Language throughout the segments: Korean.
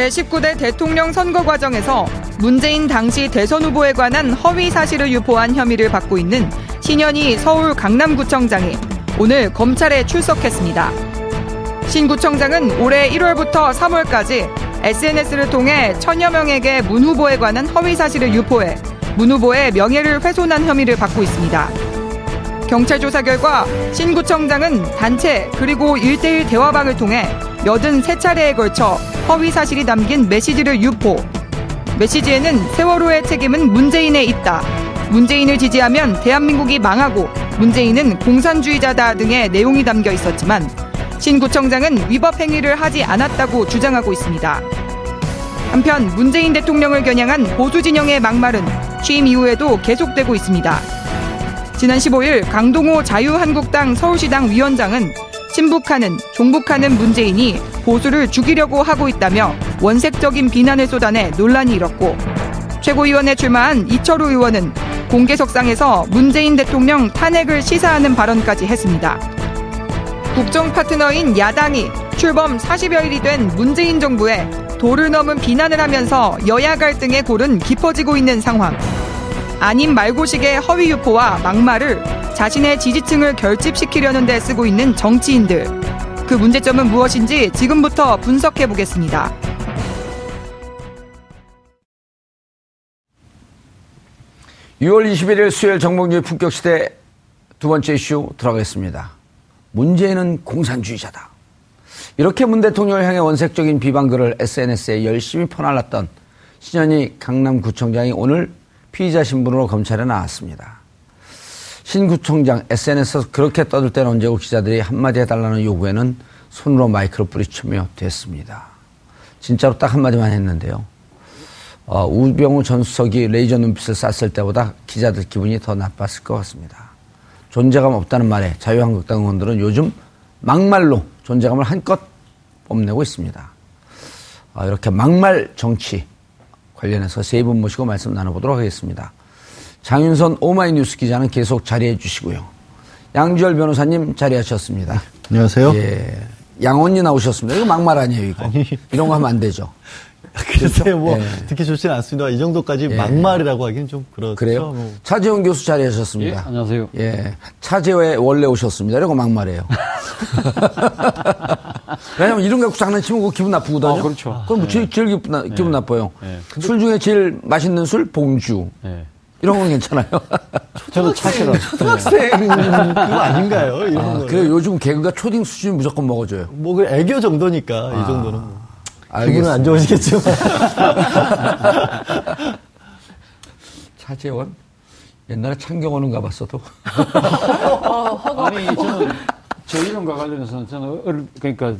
제19대 대통령 선거 과정에서 문재인 당시 대선 후보에 관한 허위 사실을 유포한 혐의를 받고 있는 신현희 서울 강남구청장이 오늘 검찰에 출석했습니다. 신 구청장은 올해 1월부터 3월까지 SNS를 통해 천여 명에게 문 후보에 관한 허위 사실을 유포해 문 후보의 명예를 훼손한 혐의를 받고 있습니다. 경찰 조사 결과 신 구청장은 단체 그리고 1대1 대화방을 통해 83차례에 걸쳐 허위 사실이 담긴 메시지를 유포. 메시지에는 세월호의 책임은 문재인에 있다. 문재인을 지지하면 대한민국이 망하고 문재인은 공산주의자다 등의 내용이 담겨 있었지만 신 구청장은 위법 행위를 하지 않았다고 주장하고 있습니다. 한편 문재인 대통령을 겨냥한 보수 진영의 막말은 취임 이후에도 계속되고 있습니다. 지난 15일 강동호 자유한국당 서울시당 위원장은 친북하는 종북하는 문재인이 보수를 죽이려고 하고 있다며 원색적인 비난을 쏟아내 논란이 일었고 최고위원에 출마한 이철우 의원은 공개석상에서 문재인 대통령 탄핵을 시사하는 발언까지 했습니다. 국정 파트너인 야당이 출범 40여일이 된 문재인 정부에 도를 넘은 비난을 하면서 여야 갈등의 골은 깊어지고 있는 상황. 아닌 말고식의 허위 유포와 막말을 자신의 지지층을 결집시키려는 데 쓰고 있는 정치인들. 그 문제점은 무엇인지 지금부터 분석해 보겠습니다. (6월 21일) 수요일 정봉주의 품격시대 두 번째 이슈 들어가겠습니다. 문제는 공산주의자다. 이렇게 문 대통령을 향해 원색적인 비방글을 SNS에 열심히 퍼날랐던 신현희 강남구청장이 오늘 피의자 신분으로 검찰에 나왔습니다. 신구청장 SNS에서 그렇게 떠들 때는 언제고 기자들이 한마디 해달라는 요구에는 손으로 마이크를 뿌리치며 됐습니다. 진짜로 딱 한마디만 했는데요. 어, 우병우 전 수석이 레이저 눈빛을 쐈을 때보다 기자들 기분이 더 나빴을 것 같습니다. 존재감 없다는 말에 자유한국당 의원들은 요즘 막말로 존재감을 한껏 뽐내고 있습니다. 어, 이렇게 막말 정치 관련해서 세 분 모시고 말씀 나눠보도록 하겠습니다. 장윤선 오마이뉴스 기자는 계속 자리해 주시고요. 양주열 변호사님 자리하셨습니다. 안녕하세요. 예. 양언니 나오셨습니다. 이거 막말 아니에요, 이거. 아니. 이런 거 하면 안 되죠. 글쎄요, 뭐, 예. 듣기 좋지는 않습니다. 이 정도까지 예. 막말이라고 하기는 좀 그렇죠. 그래요? 뭐. 차재원 교수 자리하셨습니다. 예, 안녕하세요. 예. 차재회 원래 오셨습니다. 이러고 막말이에요. 왜냐면 이런 거 갖고 장난치면 그 기분 나쁘거든요. 아, 그렇죠. 그럼 뭐 제일, 제일 기분, 나, 기분 나빠요. 술 중에 제일 맛있는 술, 봉주. 이런 건 괜찮아요. 저는 차시라. 초등학생 그거 아닌가요? 이런 아, 그래 요즘 개그가 초딩 수준 무조건 먹어줘요. 뭐 그 애교 정도니까 아, 이 정도는. 뭐. 기분은 안 좋으시겠지만. 차재원 옛날에 창경원은 가봤어도. 아니 저는 저 이름과 관련해서는 저는 그러니까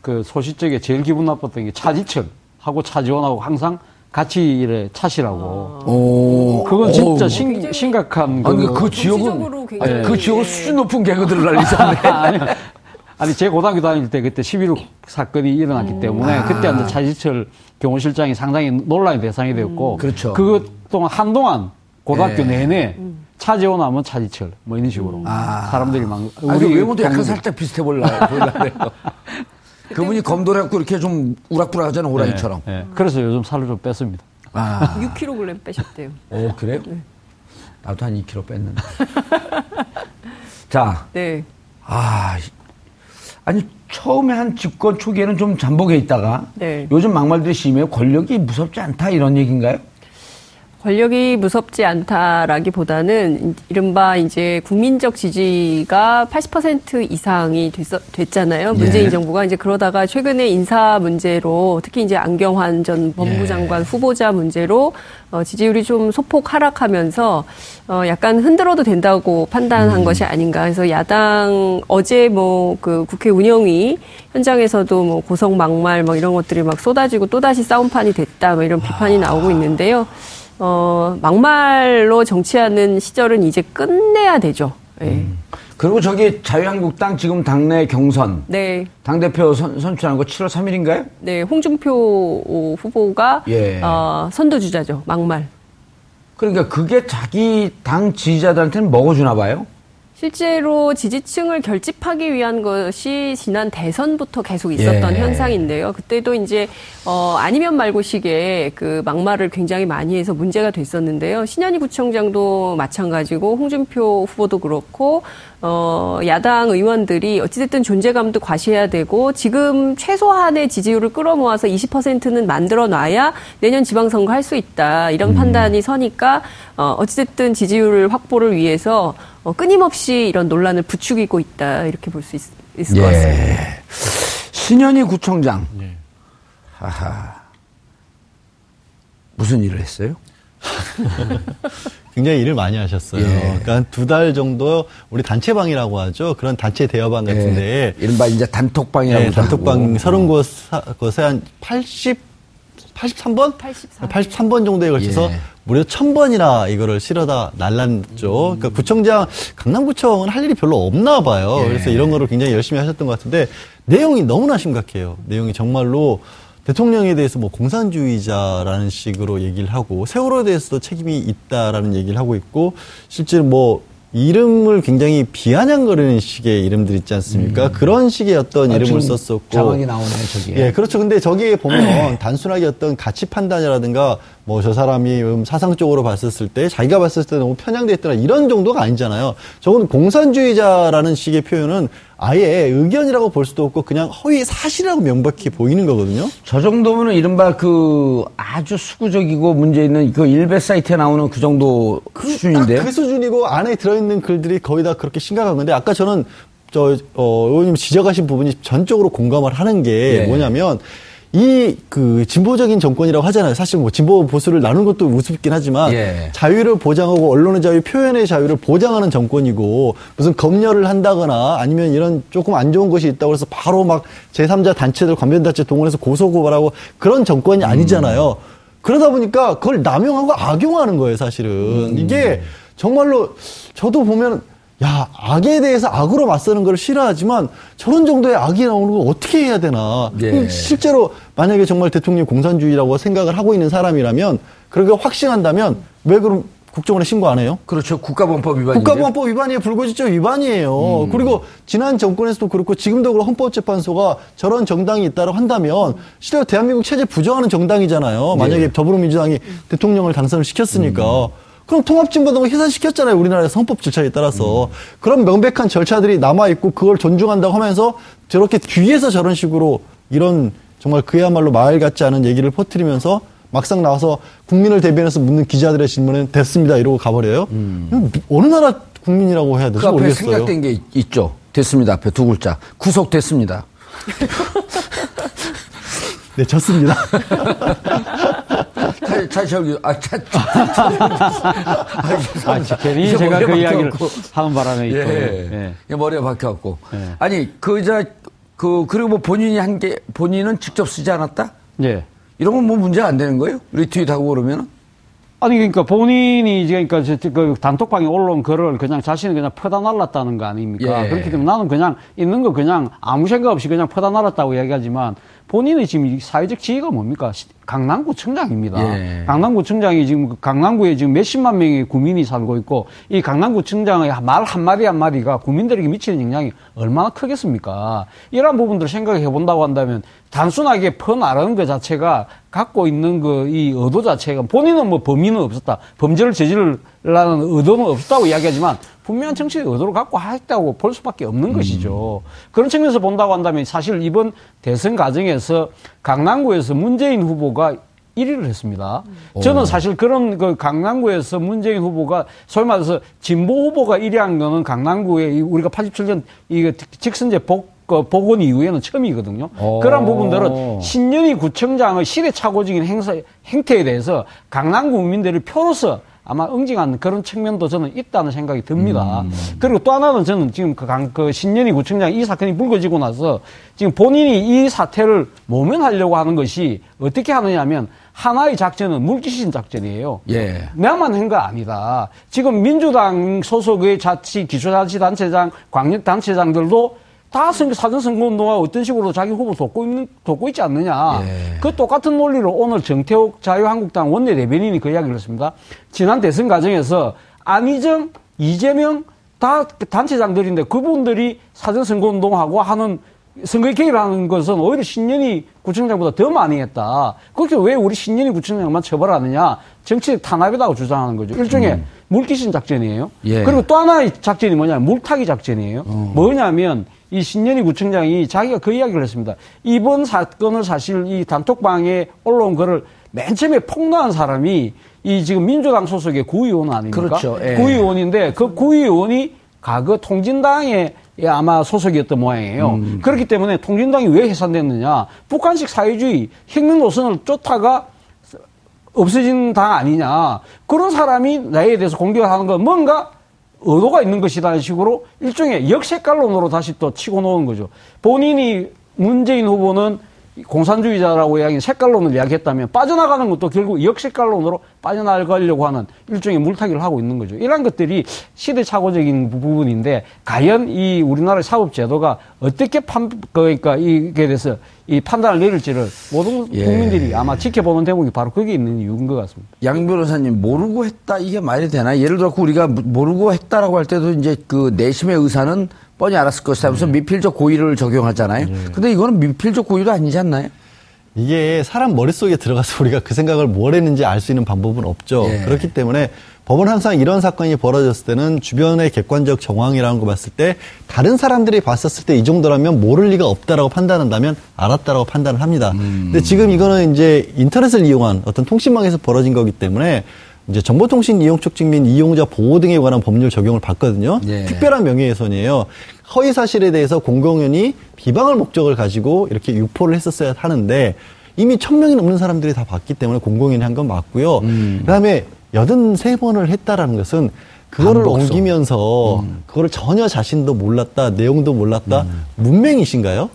그 소시적에 제일 기분 나빴던 게 차지철 하고 차지원하고 항상 같이 이래 차시라고. 오. 그건 진짜 심, 심각한. 아니, 그, 그 지역은, 아니, 그 지역은 수준 높은 개그들을 날리잖아요. 아니, 아니, 제 고등학교 다닐 때 그때 11.6 사건이 일어났기 음. 때문에 아. 그때 이제 차지철 경호실장이 상당히 논란의 대상이 되었고. 음. 그렇죠. 그것 동안 한동안 고등학교 네. 내내 음. 하면 차지철 뭐 이런 식으로. 아. 사람들이 막. 우리 아, 외모도 약간 살짝 비슷해 보일라, 보일라요. 그분이 검도를 갖고 이렇게 좀 우락부락하잖아, 호랑이처럼. 네, 네. 그래서 요즘 살을 좀 뺐습니다. 아. 6kg 빼셨대요. 오, 그래요? 나도 한 2kg 뺐는데. 자, 네. 아, 아니, 처음에 한 집권 초기에는 좀 잠복해 있다가 네. 요즘 막말들이 심해요. 권력이 무섭지 않다 이런 얘기인가요? 권력이 무섭지 않다라기보다는 이른바 이제 국민적 지지가 80% 이상이 됐, 잖아요 문재인 예. 정부가 이제 그러다가 최근에 인사 문제로 특히 이제 안경환 전 법무장관 예. 후보자 문제로 어, 지지율이 좀 소폭 하락하면서 어, 약간 흔들어도 된다고 판단한 음. 것이 아닌가. 그래서 야당 어제 뭐 그 국회 운영위 현장에서도 뭐 고성 막말 뭐 이런 것들이 막 쏟아지고 또 다시 싸움판이 됐다 뭐 이런 비판이 나오고 있는데요. 어, 막말로 정치하는 시절은 이제 끝내야 되죠. 네. 그리고 저기 자유한국당 지금 당내 경선 네. 당대표 선, 선출하는 거 7월 3일인가요? 네, 홍준표 후보가 예. 어, 선두주자죠. 막말. 그러니까 그게 자기 당 지지자들한테는 먹어주나 봐요. 실제로 지지층을 결집하기 위한 것이 지난 대선부터 계속 있었던 예. 현상인데요. 그때도 이제 어 아니면 말고식의 그 막말을 굉장히 많이 해서 문제가 됐었는데요. 신현희 구청장도 마찬가지고 홍준표 후보도 그렇고 어 야당 의원들이 어찌됐든 존재감도 과시해야 되고 지금 최소한의 지지율을 끌어모아서 20%는 만들어 놔야 내년 지방선거 할 수 있다 이런 판단이 서니까 어 어찌됐든 지지율 확보를 위해서 어, 끊임없이 이런 논란을 부추기고 있다 이렇게 볼 수 있을 것 같습니다. 신현희 구청장. 하하. 무슨 일을 했어요? 굉장히 일을 많이 하셨어요. 예. 그러니까 두 달 정도 우리 단체방이라고 하죠. 그런 단체 대여방 같은데 예, 이른바 이제 단톡방이라고 네, 단톡방 하고. 30곳, 곳에 한 80, 83번? 84. 83번 정도에 걸쳐서 예. 무려 1000번이나 이거를 실어다 날랐죠. 음. 그러니까 구청장, 강남구청은 할 일이 별로 없나 봐요. 예. 그래서 이런 거를 굉장히 열심히 하셨던 것 같은데 내용이 너무나 심각해요. 내용이 정말로 대통령에 대해서 뭐 공산주의자라는 식으로 얘기를 하고 세월호에 대해서도 책임이 있다라는 얘기를 하고 있고 실제로 뭐 이름을 굉장히 비아냥거리는 식의 이름들 있지 않습니까? 그런 식의 어떤 아, 이름을 썼었고 자막이 나오네 저기에. 예, 그렇죠. 근데 저기에 보면 단순하게 어떤 가치 판단이라든가 뭐 저 사람이 음, 사상적으로 봤었을 때 자기가 봤을 때 너무 편향돼 있더라 이런 정도가 아니잖아요. 저건 공산주의자라는 식의 표현은 아예 의견이라고 볼 수도 없고 그냥 허위 사실이라고 명백히 보이는 거거든요. 저 정도면은 이른바 그 아주 수구적이고 문제 있는 그 일베 사이트에 나오는 그 정도 수준인데요. 딱그 수준이고 안에 들어있는 글들이 거의 다 그렇게 심각한 건데 아까 저는 저 어, 의원님 지적하신 부분이 전적으로 공감을 하는 게 예. 뭐냐면 이 그 진보적인 정권이라고 하잖아요. 사실 뭐 진보 보수를 나누는 것도 우습긴 하지만 예. 자유를 보장하고 언론의 자유, 표현의 자유를 보장하는 정권이고 무슨 검열을 한다거나 아니면 이런 조금 안 좋은 것이 있다고 해서 바로 막 제3자 단체들 관변 단체 동원해서 고소 고발하고 그런 정권이 아니잖아요. 그러다 보니까 그걸 남용하고 악용하는 거예요, 사실은. 이게 정말로 저도 보면 야, 악에 대해서 악으로 맞서는 걸 싫어하지만 저런 정도의 악이 나오는 걸 어떻게 해야 되나. 예. 실제로 만약에 정말 대통령이 공산주의라고 생각을 하고 있는 사람이라면 그렇게 확신한다면 왜 그럼 국정원에 신고 안 해요? 그렇죠. 국가범법 위반인데. 국가보안법 위반이에요. 불거지죄 위반이에요. 음. 그리고 지난 정권에서도 그렇고 지금도 그렇고 헌법재판소가 저런 정당이 있다고 한다면 실제 대한민국 체제 부정하는 정당이잖아요. 만약에 예. 더불어민주당이 대통령을 당선을 시켰으니까. 음. 그럼 통합진보당을 해산시켰잖아요. 우리나라에서 헌법 절차에 따라서. 음. 그런 명백한 절차들이 남아있고 그걸 존중한다고 하면서 저렇게 뒤에서 저런 식으로 이런 정말 그야말로 말 같지 않은 얘기를 퍼뜨리면서 막상 나와서 국민을 대변해서 묻는 기자들의 질문은 됐습니다. 이러고 가버려요. 이건 어느 나라 국민이라고 해야 될지 그 앞에 모르겠어요. 생략된 게 있- 있죠. 됐습니다. 앞에 두 글자. 구속됐습니다. 네, 졌습니다. 차, 차, 저기, 아, 차, 아, 이게 제가 그 이야기를. 하는 바람에 예. 있고. 예. 이게 머리에 박혀갖고. 예. 아니, 그, 저, 그, 그리고 뭐 본인이 한 게, 본인은 직접 쓰지 않았다? 예. 이런 건 뭐 문제가 안 되는 거예요? 리트윗하고 그러면은? 아니 그러니까 본인이 이제 그러니까 저- 그 단톡방에 올라온 글을 그냥 자신이 그냥 퍼다 날랐다는 거 아닙니까? 예. 그렇기 때문에 나는 그냥 있는 거 그냥 아무 생각 없이 그냥 퍼다 날랐다고 이야기하지만 본인의 지금 사회적 지위가 뭡니까? 강남구청장입니다. 예. 강남구청장이 지금 그 강남구에 지금 몇십만 명의 구민이 살고 있고 이 강남구청장의 말 한마디 한마디가 구민들에게 미치는 영향이 얼마나 크겠습니까? 이러한 부분들을 생각해 본다고 한다면 단순하게 퍼나르는 것 자체가 갖고 있는 그 이 의도 자체가 본인은 뭐 범인은 없었다. 범죄를 저지르라는 의도는 없었다고 이야기하지만 분명한 정치의 의도를 갖고 했다고 볼 수밖에 없는 것이죠. 그런 측면에서 본다고 한다면 사실 이번 대선 과정에서 강남구에서 문재인 후보가 1위를 했습니다. 저는 사실 그런 그 강남구에서 문재인 후보가 소위 말해서 진보 후보가 1위한 거는 강남구에 이 우리가 87년 이 직선제 복 그 복원 이후에는 처음이거든요. 오. 그런 부분들은 신년이 구청장의 시대착오적인 행사, 행태에 대해서 강남구 국민들의 표로서 아마 응징하는 그런 측면도 저는 있다는 생각이 듭니다. 그리고 또 하나는 저는 지금 그, 강, 그 신년이 구청장 이 사건이 불거지고 나서 지금 본인이 이 사태를 모면하려고 하는 것이 어떻게 하느냐 하면 하나의 작전은 물귀신 작전이에요. 예. 내만 한 거 아니다. 지금 민주당 소속의 자치, 기초자치단체장, 광역단체장들도 다 선거, 사전 선거운동하고 어떤 식으로 자기 후보 돕고 있는, 돕고 있지 않느냐. 예. 그 똑같은 논리로 오늘 정태욱 자유한국당 원내대변인이 그 이야기를 했습니다. 지난 대선 과정에서 안희정, 이재명 다 단체장들인데 그분들이 사전 선거운동하고 하는 선거에 개입을 하는 것은 오히려 신년이 구청장보다 더 많이 했다. 그렇게 왜 우리 신년이 구청장만 처벌하느냐. 정치적 탄압이라고 주장하는 거죠. 일종의 물귀신 작전이에요. 예. 그리고 또 하나의 작전이 뭐냐면 물타기 작전이에요. 뭐냐면 이 신년이 구청장이 자기가 그 이야기를 했습니다. 이번 사건을 사실 이 단톡방에 올라온 거를 맨 처음에 폭로한 사람이 이 지금 민주당 소속의 구의원 아닙니까? 그렇죠. 예. 구의원인데 그 구의원이 과거 통진당에 아마 소속이었던 모양이에요. 그렇기 때문에 통진당이 왜 해산됐느냐? 북한식 사회주의 혁명 노선을 쫓다가 없어진 당 아니냐. 그런 사람이 나에 대해서 공격을 하는 건 뭔가 의도가 있는 것이라는 식으로 일종의 역색깔론으로 다시 또 치고 놓은 거죠. 본인이 문재인 후보는 공산주의자라고 이야기 색깔론을 이야기했다면 빠져나가는 것도 결국 역색깔론으로 빠져나가려고 하는 일종의 물타기를 하고 있는 거죠. 이런 것들이 시대착오적인 부분인데 과연 이 우리나라의 사법 제도가 어떻게 판 그러니까 이게 대해서 이 판단을 내릴지를 모든 예. 국민들이 아마 지켜보는 대목이 바로 거기에 있는 이유인 것 같습니다. 양 변호사님 모르고 했다 이게 말이 되나? 예를 들어 우리가 모르고 했다라고 할 때도 이제 그 내심의 의사는 뻔히 알았을 것이다. 하면서 미필적 고의를 적용하잖아요. 근데 이거는 미필적 고의도 아니지 않나요? 이게 사람 머릿속에 들어가서 우리가 그 생각을 뭘 했는지 알 수 있는 방법은 없죠. 예. 그렇기 때문에 법은 항상 이런 사건이 벌어졌을 때는 주변의 객관적 정황이라는 거 봤을 때 다른 사람들이 봤었을 때 이 정도라면 모를 리가 없다라고 판단한다면 알았다라고 판단을 합니다. 근데 지금 이거는 이제 인터넷을 이용한 어떤 통신망에서 벌어진 거기 때문에 이제 정보통신 이용 촉직 및 이용자 보호 등에 관한 법률 적용을 받거든요. 예. 특별한 명예훼손이에요. 허위 사실에 대해서 공공연히 비방을 목적을 가지고 이렇게 유포를 했었어야 하는데 이미 천 명이 넘는 사람들이 다 봤기 때문에 공공연히 한 건 맞고요. 그다음에 여든 세 번을 했다라는 것은 그거를 반복성. 옮기면서 그거를 전혀 자신도 몰랐다, 내용도 몰랐다, 문맹이신가요?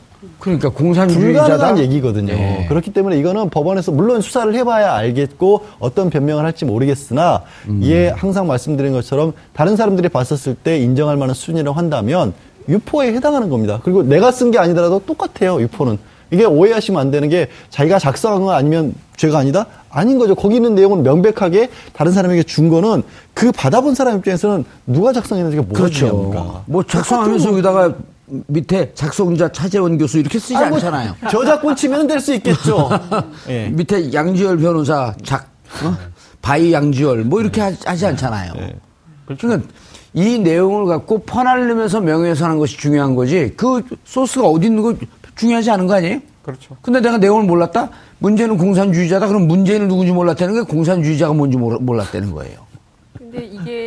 그러니까 공산주의자다. 얘기거든요. 예. 그렇기 때문에 이거는 법원에서 물론 수사를 해봐야 알겠고 어떤 변명을 할지 모르겠으나 음. 이에 항상 말씀드린 것처럼 다른 사람들이 봤었을 때 인정할 만한 수준이라고 한다면 유포에 해당하는 겁니다. 그리고 내가 쓴 게 아니더라도 똑같아요. 유포는 이게 오해하시면 안 되는 게 자기가 작성한 거 아니면 죄가 아니다? 아닌 거죠. 거기 있는 내용은 명백하게 다른 사람에게 준 거는 그 받아본 사람 입장에서는 누가 작성했는지가 뭐가 그렇죠. 중요합니까? 뭐 작성하면서 여기다가 밑에 작성자 차재원 교수 이렇게 쓰지 뭐 않잖아요. 저작권 치면 될 수 있겠죠. 예. 밑에 양지열 변호사 작 어? by 양지열 뭐 이렇게 하- 하지 않잖아요. 그러니까 이 내용을 갖고 퍼날리면서 명예훼손하는 것이 중요한 거지 그 소스가 어디 있는 거 중요하지 않은 거 아니에요? 그렇죠. 근데 내가 내용을 몰랐다? 문제는 공산주의자다? 그럼 문제는 누군지 몰랐다는 게 공산주의자가 뭔지 몰- 몰랐다는 거예요.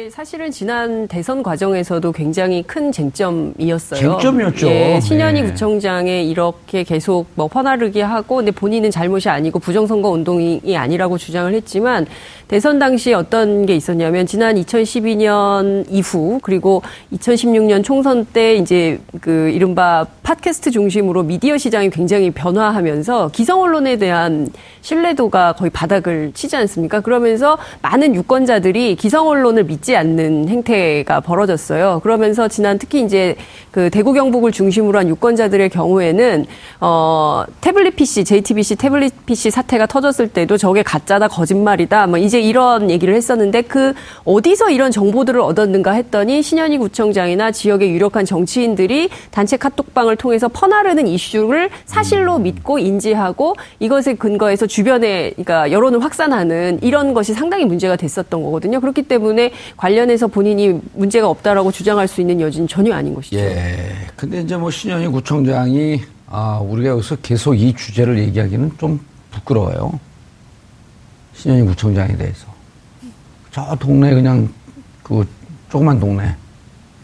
이게 사실은 지난 대선 과정에서도 굉장히 큰 쟁점이었어요. 쟁점이었죠. 예, 신연희 네. 구청장에 이렇게 계속 뭐 퍼나르게 하고, 근데 본인은 잘못이 아니고 부정선거 운동이 아니라고 주장을 했지만 대선 당시에 어떤 게 있었냐면 지난 2012년 이후 그리고 2016년 총선 때 이제 그 이른바 팟캐스트 중심으로 미디어 시장이 굉장히 변화하면서 기성 언론에 대한 신뢰도가 거의 바닥을 치지 않습니까? 그러면서 많은 유권자들이 기성 언론을 믿지 않는 행태가 벌어졌어요. 그러면서 지난 특히 이제 그 대구 경북을 중심으로 한 유권자들의 경우에는 어 태블릿 PC, JTBC 태블릿 PC 사태가 터졌을 때도 저게 가짜다 거짓말이다. 뭐 이제 이런 얘기를 했었는데 그 어디서 이런 정보들을 얻었는가 했더니 신현희 구청장이나 지역의 유력한 정치인들이 단체 카톡방을 통해서 퍼나르는 이슈를 사실로 믿고 인지하고 이것에 근거해서 주변에 그러니까 여론을 확산하는 이런 것이 상당히 문제가 됐었던 거거든요. 그렇기 때문에 관 련해서 본인이 문제가 없다라고 주장할 수 있는 여지는 전혀 아닌 것이죠. 예. 근데 이제 뭐 신현희 구청장이 아, 우리가 여기서 계속 이 주제를 얘기하기는 좀 부끄러워요. 신현희 구청장에 대해서. 저 동네 그냥 그 조그만 동네.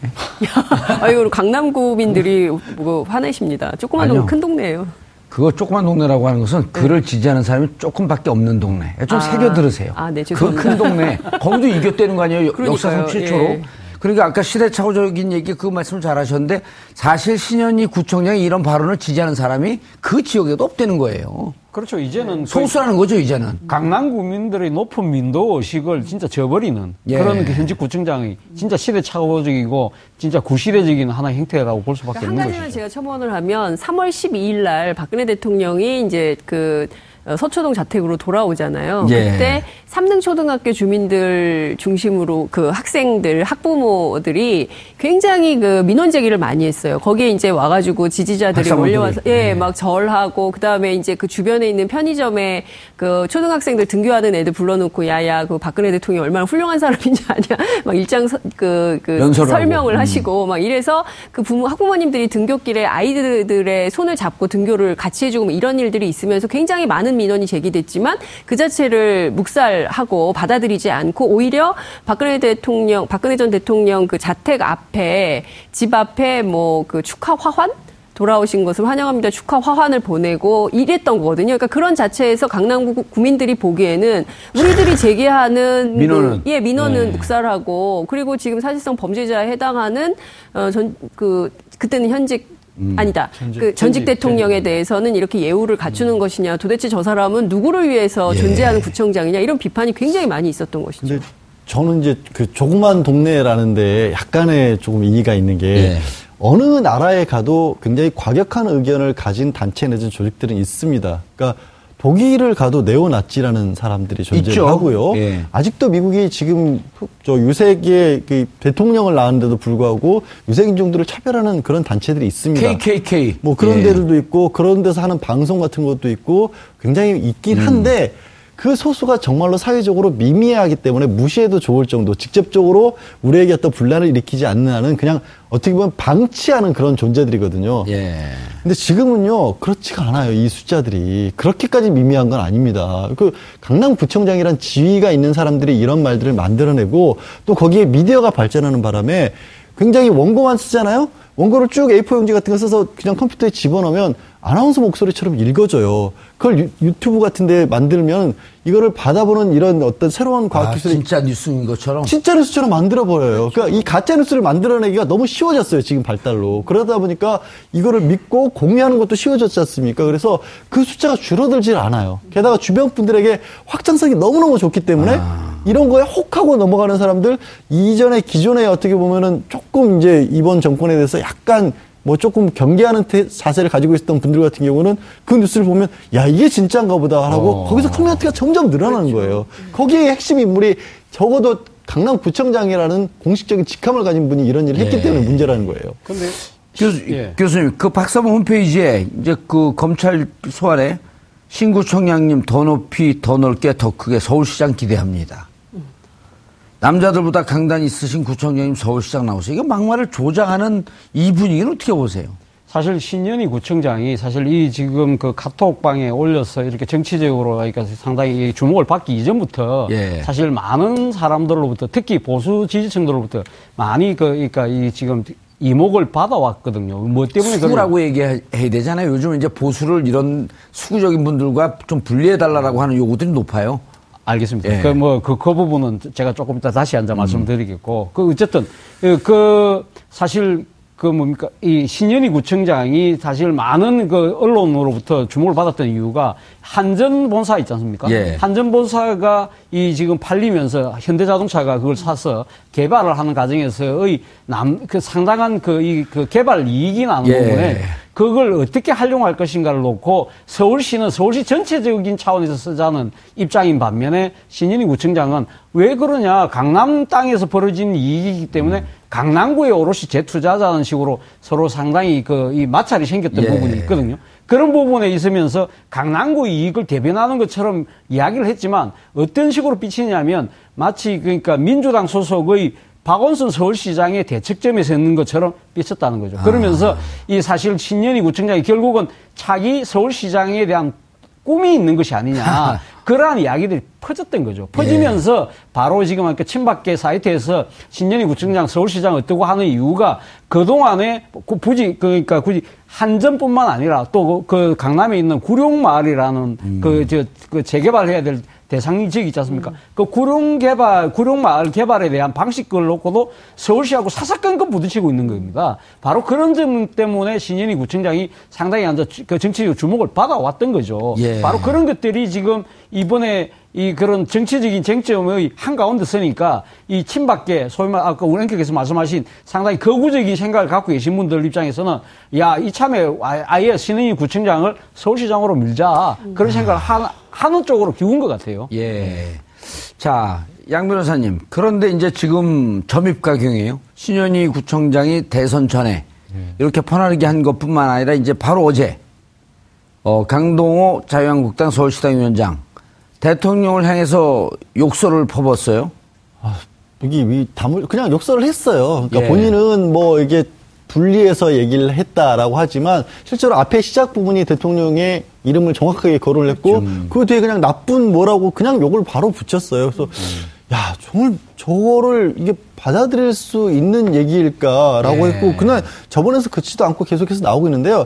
아이고 강남구민들이 뭐 화내십니다. 조그만. 동네 큰 동네예요. 그거 조그만 동네라고 하는 것은 그를 지지하는 사람이 조금밖에 없는 동네. 좀 네. 아. 새겨 들으세요. 아, 네, 그. 큰 동네. 거기도 이겼다는 거 아니에요? 그러니까요. 역사상 최초로. 예. 그러니까 아까 시대착오적인 얘기 그 말씀을 잘 하셨는데 사실 신현희 구청장이 이런 발언을 지지하는 사람이 그 지역에도 없다는 거예요. 그렇죠. 이제는 소수라는 거죠, 이제는. 강남 구민들의 높은 민도 의식을 진짜 저버리는 예. 그런 그 현직 구청장이 진짜 시대착오적이고 진짜 구시대적인 하나의 행태라고 볼 수밖에 그러니까 한 없는 가지만 것이죠. 제가 첨언을 하면 3월 12일 날 박근혜 대통령이 이제 그 어, 서초동 자택으로 돌아오잖아요. 예. 그때 삼등 초등학교 주민들 중심으로 그 학생들 학부모들이 굉장히 그 민원 제기를 많이 했어요. 거기에 이제 와가지고 지지자들이. 몰려와서 예, 막 절하고 그 다음에 이제 그 주변에 있는 편의점에 그 초등학생들 등교하는 애들 불러놓고 야야 그 박근혜 대통령이 얼마나 훌륭한 사람인지 아냐 막 일장 서- 그, 그 설명을 하고. 음. 하시고 막 이래서 그 부모 학부모님들이 등교길에 아이들의 손을 잡고 등교를 같이 해주고 뭐 이런 일들이 있으면서 굉장히 많은 민원이 제기됐지만 그 자체를 묵살하고 받아들이지 않고 오히려 박근혜 대통령 박근혜 전 대통령 그 자택 앞에 집 앞에 뭐 그 축하 화환 돌아오신 것을 환영합니다. 축하 화환을 보내고 이랬던 거거든요. 그러니까 그런 자체에서 강남구 구민들이 보기에는 우리들이 제기하는 민원은? 그, 예 민원은 네. 묵살하고 그리고 지금 사실상 범죄자에 해당하는 어 전 그 그때는 현직 아니다. 그 전직 전직 대통령에 대통령. 대해서는 이렇게 예우를 갖추는 것이냐. 도대체 저 사람은 누구를 위해서 예. 존재하는 구청장이냐. 이런 비판이 굉장히 많이 있었던 것이죠. 근데 저는 이제 그 조그만 동네라는데 약간의 조금 이의가 있는 게 예. 어느 나라에 가도 굉장히 과격한 의견을 가진 단체 내진 조직들은 있습니다. 그러니까 독일을 가도 네오나치라는 사람들이 있죠. 존재를 하고요. 예. 아직도 미국이 지금 저 유색의 그 대통령을 낳았는데도 불구하고 유색인종들을 차별하는 그런 단체들이 있습니다. KKK. 뭐 그런 예. 데들도 있고 그런 데서 하는 방송 같은 것도 있고 굉장히 있긴 음. 한데 그 소수가 정말로 사회적으로 미미하기 때문에 무시해도 좋을 정도 직접적으로 우리에게 어떤 분란을 일으키지 않는 한은 그냥 어떻게 보면 방치하는 그런 존재들이거든요. 예. 근데 지금은요 그렇지가 않아요 이 숫자들이 그렇게까지 미미한 건 아닙니다. 그 강남구청장이란 지위가 있는 사람들이 이런 말들을 만들어내고 또 거기에 미디어가 발전하는 바람에 굉장히 원고만 쓰잖아요. 원고를 쭉 A4 용지 같은 거 써서 그냥 컴퓨터에 집어넣으면 아나운서 목소리처럼 읽어져요. 그걸 유, 유튜브 같은 데 만들면 이거를 받아보는 이런 어떤 새로운 과학 아, 기술이 진짜 뉴스인 것처럼. 진짜 뉴스처럼 만들어 버려요. 그러니까 이 가짜 뉴스를 만들어내기가 너무 쉬워졌어요. 지금 발달로. 그러다 보니까 이거를 믿고 공유하는 것도 쉬워졌지 않습니까? 그래서 그 숫자가 줄어들질 않아요. 게다가 주변 분들에게 확장성이 너무너무 좋기 때문에 이런 거에 혹하고 넘어가는 사람들 이전에 기존에 어떻게 보면은 조금 이제 이번 정권에 대해서 약간 뭐 조금 경계하는 태- 자세를 가지고 있었던 분들 같은 경우는 그 뉴스를 보면 야 이게 진짜인가 보다 하고 어. 거기서 커뮤니티가 점점 늘어나는 거예요. 거기에 핵심 인물이 적어도 강남구청장이라는 공식적인 직함을 가진 분이 이런 일을 했기 예. 때문에 문제라는 거예요. 근데 교수, 예. 교수님, 그 박사모 홈페이지에 이제 그 검찰 소환에 신구청장님 더 높이, 더 넓게, 더 크게 서울시장 기대합니다. 남자들보다 강단 있으신 구청장님 서울시장 나오세요. 이거 막말을 조장하는 이 분위기는 어떻게 보세요? 사실 신현희 구청장이 사실 이 지금 그 카톡방에 올려서 이렇게 정치적으로 그러니까 상당히 주목을 받기 이전부터 예. 사실 많은 사람들로부터 특히 보수 지지층들로부터 많이 그 그러니까 이 지금 이목을 받아왔거든요. 뭐 때문에 수구라고 얘기해야 되잖아요. 요즘 이제 보수를 이런 수구적인 분들과 좀 분리해달라고 하는 요구들이 높아요. 알겠습니다. 예. 그 뭐 그 그 부분은 제가 조금 이따 다시 앉아 말씀드리겠고 그 어쨌든 그, 그 사실 그 뭡니까 이 신현희 구청장이 사실 많은 그 언론으로부터 주목을 받았던 이유가 한전 본사 있지 않습니까? 예. 한전 본사가 이 지금 팔리면서 현대자동차가 그걸 사서 개발을 하는 과정에서의 남 그 상당한 그 이 그 개발 이익이 나는 예. 부분에 그걸 어떻게 활용할 것인가를 놓고 서울시는 서울시 전체적인 차원에서 쓰자는 입장인 반면에 신현희 구청장은 왜 그러냐 강남 땅에서 벌어진 이익이기 때문에 강남구에 오롯이 재투자자는 식으로 서로 상당히 그 이 마찰이 생겼던 예. 부분이 있거든요. 그런 부분에 있으면서 강남구 이익을 대변하는 것처럼 이야기를 했지만 어떤 식으로 비치냐면 마치 그러니까 민주당 소속의 박원순 서울시장의 대책점에 서 있는 것처럼 비쳤다는 거죠. 그러면서 이 사실 신년이 구청장이 결국은 차기 서울시장에 대한 꿈이 있는 것이 아니냐. 그러한 이야기들이 퍼졌던 거죠. 퍼지면서 바로 지금 그 친박계 사이트에서 신년이 구청장 서울시장 어떠고 하는 이유가 그동안에 그 굳이 그러니까 굳이 한전뿐만 아니라 또 그 강남에 있는 구룡마을이라는 그저 그 재개발해야 될 대상 지역 있지 않습니까? 그 구룡 개발, 구룡 마을 개발에 대한 방식을 놓고도 서울시하고 사사건건 부딪히고 있는 겁니다. 바로 그런 점 때문에 신현희 구청장이 상당히 앉아 그 정치적 주목을 받아왔던 거죠. 예. 바로 그런 것들이 지금 이번에 이 그런 정치적인 쟁점의 한가운데 서니까 이 친박계 소위 말 아까 우랭께서 말씀하신 상당히 거구적인 생각을 갖고 계신 분들 입장에서는 야 이참에 아- 아예 신은희 구청장을 서울시장으로 밀자 그런 생각을 하, 하는 쪽으로 기운 것 같아요. 예. 자, 양 변호사님. 그런데 이제 지금 점입가경이에요. 신현희 구청장이 대선 전에 이렇게 퍼나르게 한 것뿐만 아니라 이제 바로 어제 어, 강동호 자유한국당 서울시당 위원장 대통령을 향해서 욕설을 퍼붓어요. 여기 위 담을 그냥 욕설을 했어요. 그러니까 예. 본인은 뭐 이게 분리해서 얘기를 했다라고 하지만 실제로 앞에 시작 부분이 대통령의 이름을 정확하게 거론을 했고 그 뒤에 그냥 나쁜 뭐라고 그냥 욕을 바로 붙였어요. 그래서 야 정말 저거를 이게 받아들일 수 있는 얘기일까라고 예. 했고 그날 저번에서 그치도 않고 계속해서 나오고 있는데요.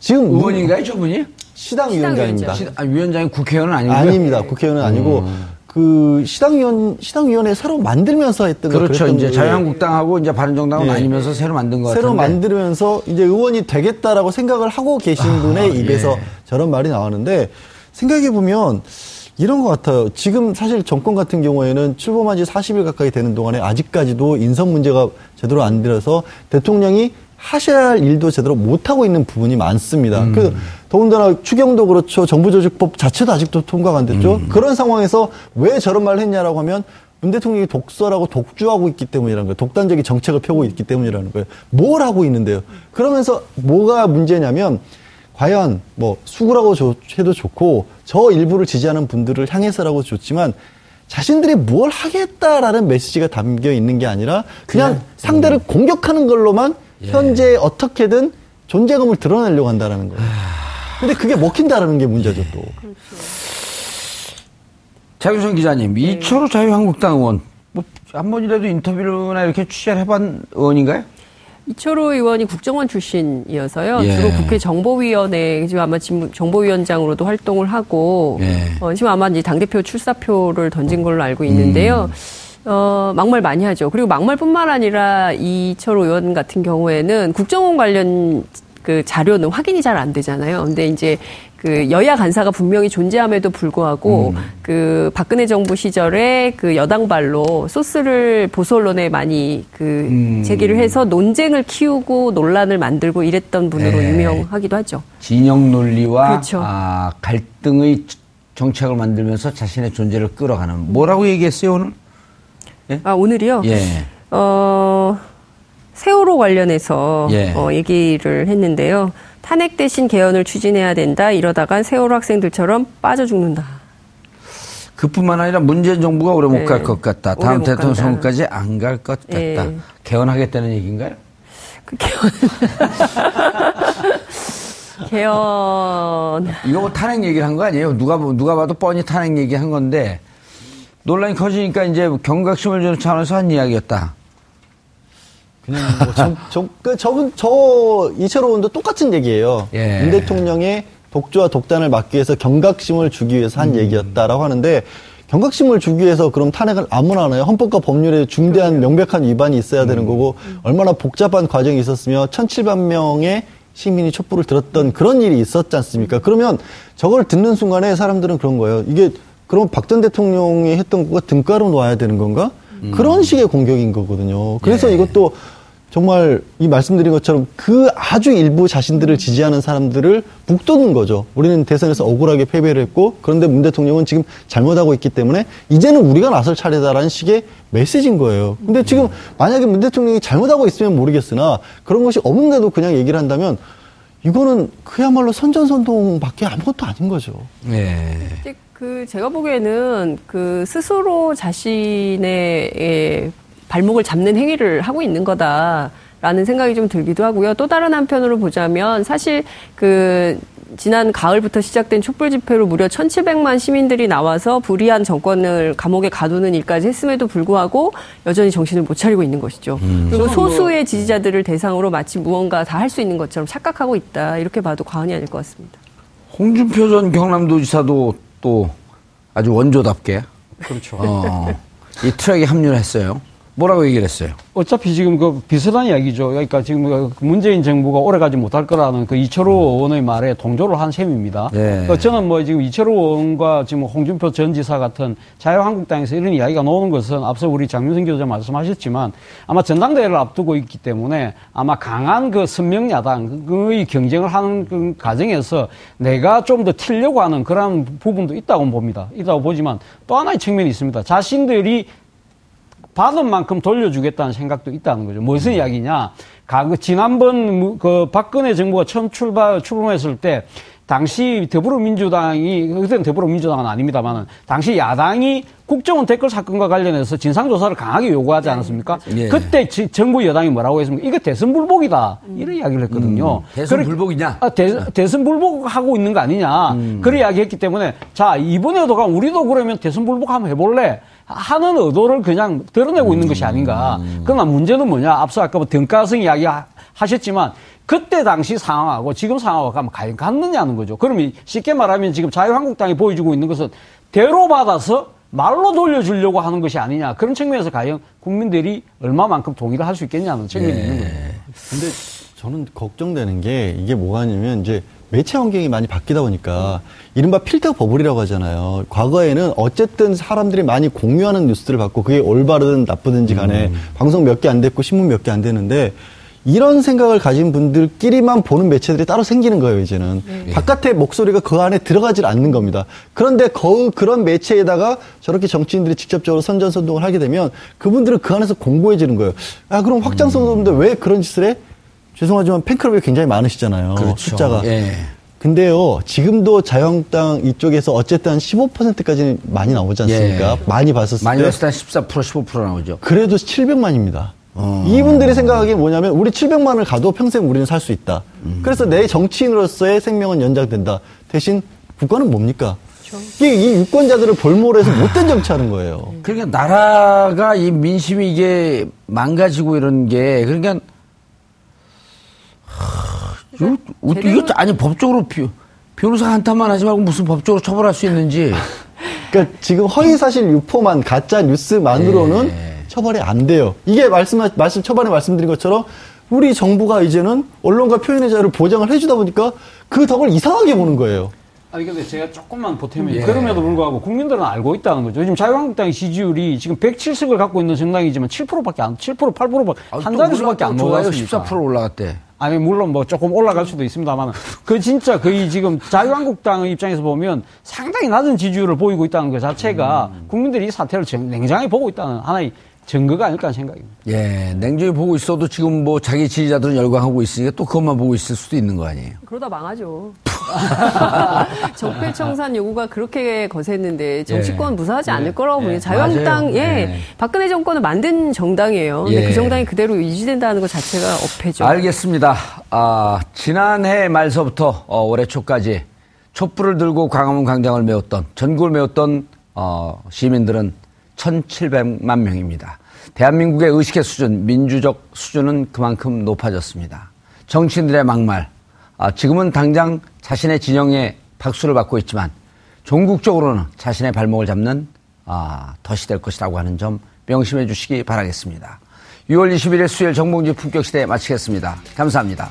지금 의원인가요, 저분이? 시당 위원장입니다. 아, 위원장이 국회의원은 아니고요. 아닙니다. 국회의원은 아니고 그 시당위원 시당위원회 새로 만들면서 했던 거 그렇죠. 이제 거예요. 자유한국당하고 이제 바른정당은 예. 아니면서 새로 만든 것 새로 같은데. 만들면서 이제 의원이 되겠다라고 생각을 하고 계신 분의 입에서 예. 저런 말이 나왔는데 생각해 보면 이런 것 같아요. 지금 사실 정권 같은 경우에는 출범한 지 40일 가까이 되는 동안에 아직까지도 인선 문제가 제대로 안 들어서 대통령이 하셔야 할 일도 제대로 못하고 있는 부분이 많습니다. 음. 그 더군다나 추경도 그렇죠. 정부조직법 자체도 아직도 통과가 안 됐죠. 음. 그런 상황에서 왜 저런 말을 했냐라고 하면 문 대통령이 독설하고 독주하고 있기 때문이라는 거예요. 독단적인 정책을 펴고 있기 때문이라는 거예요. 뭘 하고 있는데요. 그러면서 뭐가 문제냐면 과연 뭐 수구라고 조- 해도 좋고 저 일부를 지지하는 분들을 향해서라고 좋지만 자신들이 뭘 하겠다라는 메시지가 담겨 있는 게 아니라 그냥 상대를 공격하는 걸로만 현재 어떻게든 존재감을 드러내려고 한다라는 거예요. 근데 그게 먹힌다라는 게 문제죠 또. 장윤선 기자님, 네. 이철우 자유한국당 의원. 뭐, 한 번이라도 인터뷰나 이렇게 취재를 해본 의원인가요? 이철호 의원이 국정원 출신이어서요. 예. 주로 국회 정보위원회 지금 아마 지금 정보위원장으로도 활동을 하고 예. 어, 지금 아마 이제 당 대표 출사표를 던진 걸로 알고 있는데요. 어, 막말 많이 하죠. 그리고 막말뿐만 아니라 이철호 의원 같은 경우에는 국정원 관련 그 자료는 확인이 잘 안 되잖아요. 근데 이제 그 여야 간사가 분명히 존재함에도 불구하고 그 박근혜 정부 시절에 그 여당발로 소스를 보수 언론에 많이 그 제기를 해서 논쟁을 키우고 논란을 만들고 이랬던 분으로 네. 유명하기도 하죠. 진영 논리와 그렇죠. 아, 갈등의 정책을 만들면서 자신의 존재를 끌어가는. 뭐라고 얘기했어요, 오늘? 아 오늘이요. 예. 어, 세월호 관련해서 예. 어, 얘기를 했는데요. 탄핵 대신 개헌을 추진해야 된다. 이러다간 세월호 학생들처럼 빠져 죽는다. 그뿐만 아니라 문재인 정부가 오래 못 네. 갈것 같다. 다음 못 대통령. 선거까지 안 갈 것 같다. 예. 개헌하겠다는 얘기인가요? 그 개헌. 개헌. 이거 뭐 탄핵 얘기를 한 거 아니에요? 누가, 뭐- 누가 봐도 뻔히 탄핵 얘기 한 건데, 논란이 커지니까 이제 경각심을 주는 차원에서 한 이야기였다. 그냥 뭐 저, 저, 그 저분 저 이철호 의원도 똑같은 얘기예요. 예. 윤 대통령의 독주와 독단을 막기 위해서 경각심을 주기 위해서 한 얘기였다라고 하는데 경각심을 주기 위해서 그럼 탄핵을 아무나 하나요? 헌법과 법률에 중대한 명백한 위반이 있어야 되는 거고 얼마나 복잡한 과정이 있었으며 1,700명의 시민이 촛불을 들었던 그런 일이 있었지 않습니까? 그러면 저걸 듣는 순간에 사람들은 그런 거예요. 이게 그럼 박 전 대통령이 했던 거가 등가로 놔야 되는 건가? 그런 식의 공격인 거거든요. 그래서 예. 이것도 정말 이 말씀드린 것처럼 그 아주 일부 자신들을 지지하는 사람들을 북돋는 거죠. 우리는 대선에서 억울하게 패배를 했고 그런데 문 대통령은 지금 잘못하고 있기 때문에 이제는 우리가 나설 차례다라는 식의 메시지인 거예요. 근데 지금 만약에 문 대통령이 잘못하고 있으면 모르겠으나 그런 것이 없는데도 그냥 얘기를 한다면 이거는 그야말로 선전선동밖에 아무것도 아닌 거죠. 예. 그 제가 보기에는 그 스스로 자신의 예, 발목을 잡는 행위를 하고 있는 거다라는 생각이 좀 들기도 하고요. 또 다른 한편으로 보자면 사실 그 지난 가을부터 시작된 촛불 집회로 무려 1,700만 시민들이 나와서 불의한 정권을 감옥에 가두는 일까지 했음에도 불구하고 여전히 정신을 못 차리고 있는 것이죠. 그리고 소수의 지지자들을 대상으로 마치 무언가 다 할 수 있는 것처럼 착각하고 있다. 이렇게 봐도 과언이 아닐 것 같습니다. 홍준표 전 경남도지사도 또 아주 원조답게 그렇죠. 어, 이 트랙에 합류를 했어요. 뭐라고 얘기를 했어요? 어차피 지금 그 비슷한 이야기죠. 그러니까 지금 그 문재인 정부가 오래가지 못할 거라는 그 이철호 의원의 말에 동조를 한 셈입니다. 네. 어, 저는 뭐 지금 이철호 의원과 지금 홍준표 전 지사 같은 자유한국당에서 이런 이야기가 나오는 것은 앞서 우리 장윤성 교수자 말씀하셨지만 아마 전당대회를 앞두고 있기 때문에 아마 강한 그 선명야당의 경쟁을 하는 그 과정에서 내가 좀 더 튀려고 하는 그런 부분도 있다고 봅니다. 있다고 보지만 또 하나의 측면이 있습니다. 자신들이 받은 만큼 돌려주겠다는 생각도 있다는 거죠. 무슨 이야기냐? 가, 그 지난번 무- 그 박근혜 정부가 처음 출발, 출범했을 때 당시 더불어민주당이, 그때는 더불어민주당은 아닙니다만은 당시 야당이 국정원 댓글 사건과 관련해서 진상조사를 강하게 요구하지 않았습니까? 예. 그때 지- 정부 여당이 뭐라고 했습니까? 이거 대선 불복이다. 이런 이야기를 했거든요. 대선 그래- 불복이냐? 아, 대, 대선 불복하고 있는 거 아니냐. 그런 이야기 했기 때문에, 자, 이번에도 가 우리도 그러면 대선 불복 한번 해볼래? 하는 의도를 그냥 드러내고 있는 것이 아닌가. 그러나 문제는 뭐냐. 앞서 아까 뭐 등가성 이야기 하- 하셨지만, 그때 당시 상황하고 지금 상황하고 가면 과연 같느냐는 거죠. 그러면 쉽게 말하면 지금 자유한국당이 보여주고 있는 것은 대로 받아서 말로 돌려주려고 하는 것이 아니냐. 그런 측면에서 과연 국민들이 얼마만큼 동의를 할 수 있겠냐는 측면이 있는 거죠. 근데 저는 걱정되는 게 이게 뭐가 아니면 이제 매체 환경이 많이 바뀌다 보니까 이른바 필터 버블이라고 하잖아요. 과거에는 어쨌든 사람들이 많이 공유하는 뉴스들을 받고 그게 올바르든 나쁘든지 간에 방송 몇 개 안 됐고 신문 몇 개안 되는데 이런 생각을 가진 분들끼리만 보는 매체들이 따로 생기는 거예요, 이제는. 바깥의 목소리가 그 안에 들어가질 않는 겁니다. 그런데 그, 그런 매체에다가 저렇게 정치인들이 직접적으로 선전선동을 하게 되면 그분들은 그 안에서 공고해지는 거예요. 아, 그럼 확장선동인데 왜 그런 짓을 해? 죄송하지만 팬클럽이 굉장히 많으시잖아요. 그렇죠. 숫자가. 예. 근데요, 지금도 자유한국당 이쪽에서 어쨌든 한 15%까지는 많이 나오지 않습니까? 예. 많이 봤었을 많이 때. 봤을 때 14%, 15% 나오죠. 그래도 700만입니다. 어. 이분들이 생각하기엔 뭐냐면 우리 700만을 가도 평생 우리는 살 수 있다. 음. 그래서 내 정치인으로서의 생명은 연장된다. 대신 국가는 뭡니까? 이게 이 유권자들을 볼모로 해서 못된 정치하는 거예요. 그러니까 나라가 이 민심이 이게 망가지고 이런 게 그러니까 하, 이거, 이거 아니 법적으로 비, 변호사 한탄만 하지 말고 무슨 법적으로 처벌할 수 있는지 그러니까 지금 허위 사실 유포만 가짜 뉴스만으로는 예. 처벌이 안 돼요. 이게 말씀 말씀 초반에 말씀드린 것처럼 우리 정부가 이제는 언론과 표현의 자유를 보장을 해주다 보니까 그 덕을 이상하게 보는 거예요. 아니 근데 제가 조금만 보태면 그럼에도 불구하고 국민들은 알고 있다는 거죠. 요즘 자유한국당의 지지율이 지금 170을 갖고 있는 정당이지만 7%밖에 안, 7% 8%밖에 한 자릿수밖에 안 좋아요. 올랐습니까? 14% 올라갔대. 아니 물론 뭐 조금 올라갈 수도 있습니다만 그 진짜 거의 지금 자유한국당의 입장에서 보면 상당히 낮은 지지율을 보이고 있다는 것 자체가 국민들이 이 사태를 정- 냉정히 보고 있다는 하나의 증거가 아닐까 하는 생각입니다. 예, 냉정히 보고 있어도 지금 뭐 자기 지지자들은 열광하고 있으니까 또 그것만 보고 있을 수도 있는 거 아니에요. 그러다 망하죠. 적폐 청산 요구가 그렇게 거셌는데 정치권 무사하지 않을 거라고 보니 자유한국당 맞아요. 예 예. 박근혜 정권을 만든 정당이에요. 근데 예. 그 정당이 그대로 유지된다는 것 자체가 어폐죠. 알겠습니다. 아, 지난해 말서부터 어, 올해 초까지 촛불을 들고 광화문 광장을 메웠던 전국을 메웠던 어, 시민들은 1,700만 명입니다. 대한민국의 의식의 수준, 민주적 수준은 그만큼 높아졌습니다. 정치인들의 막말, 아, 지금은 당장 자신의 진영에 박수를 받고 있지만 종국적으로는 자신의 발목을 잡는 아, 덫이 될 것이라고 하는 점 명심해 주시기 바라겠습니다. 6월 21일 수요일 정봉주 품격시대 마치겠습니다. 감사합니다.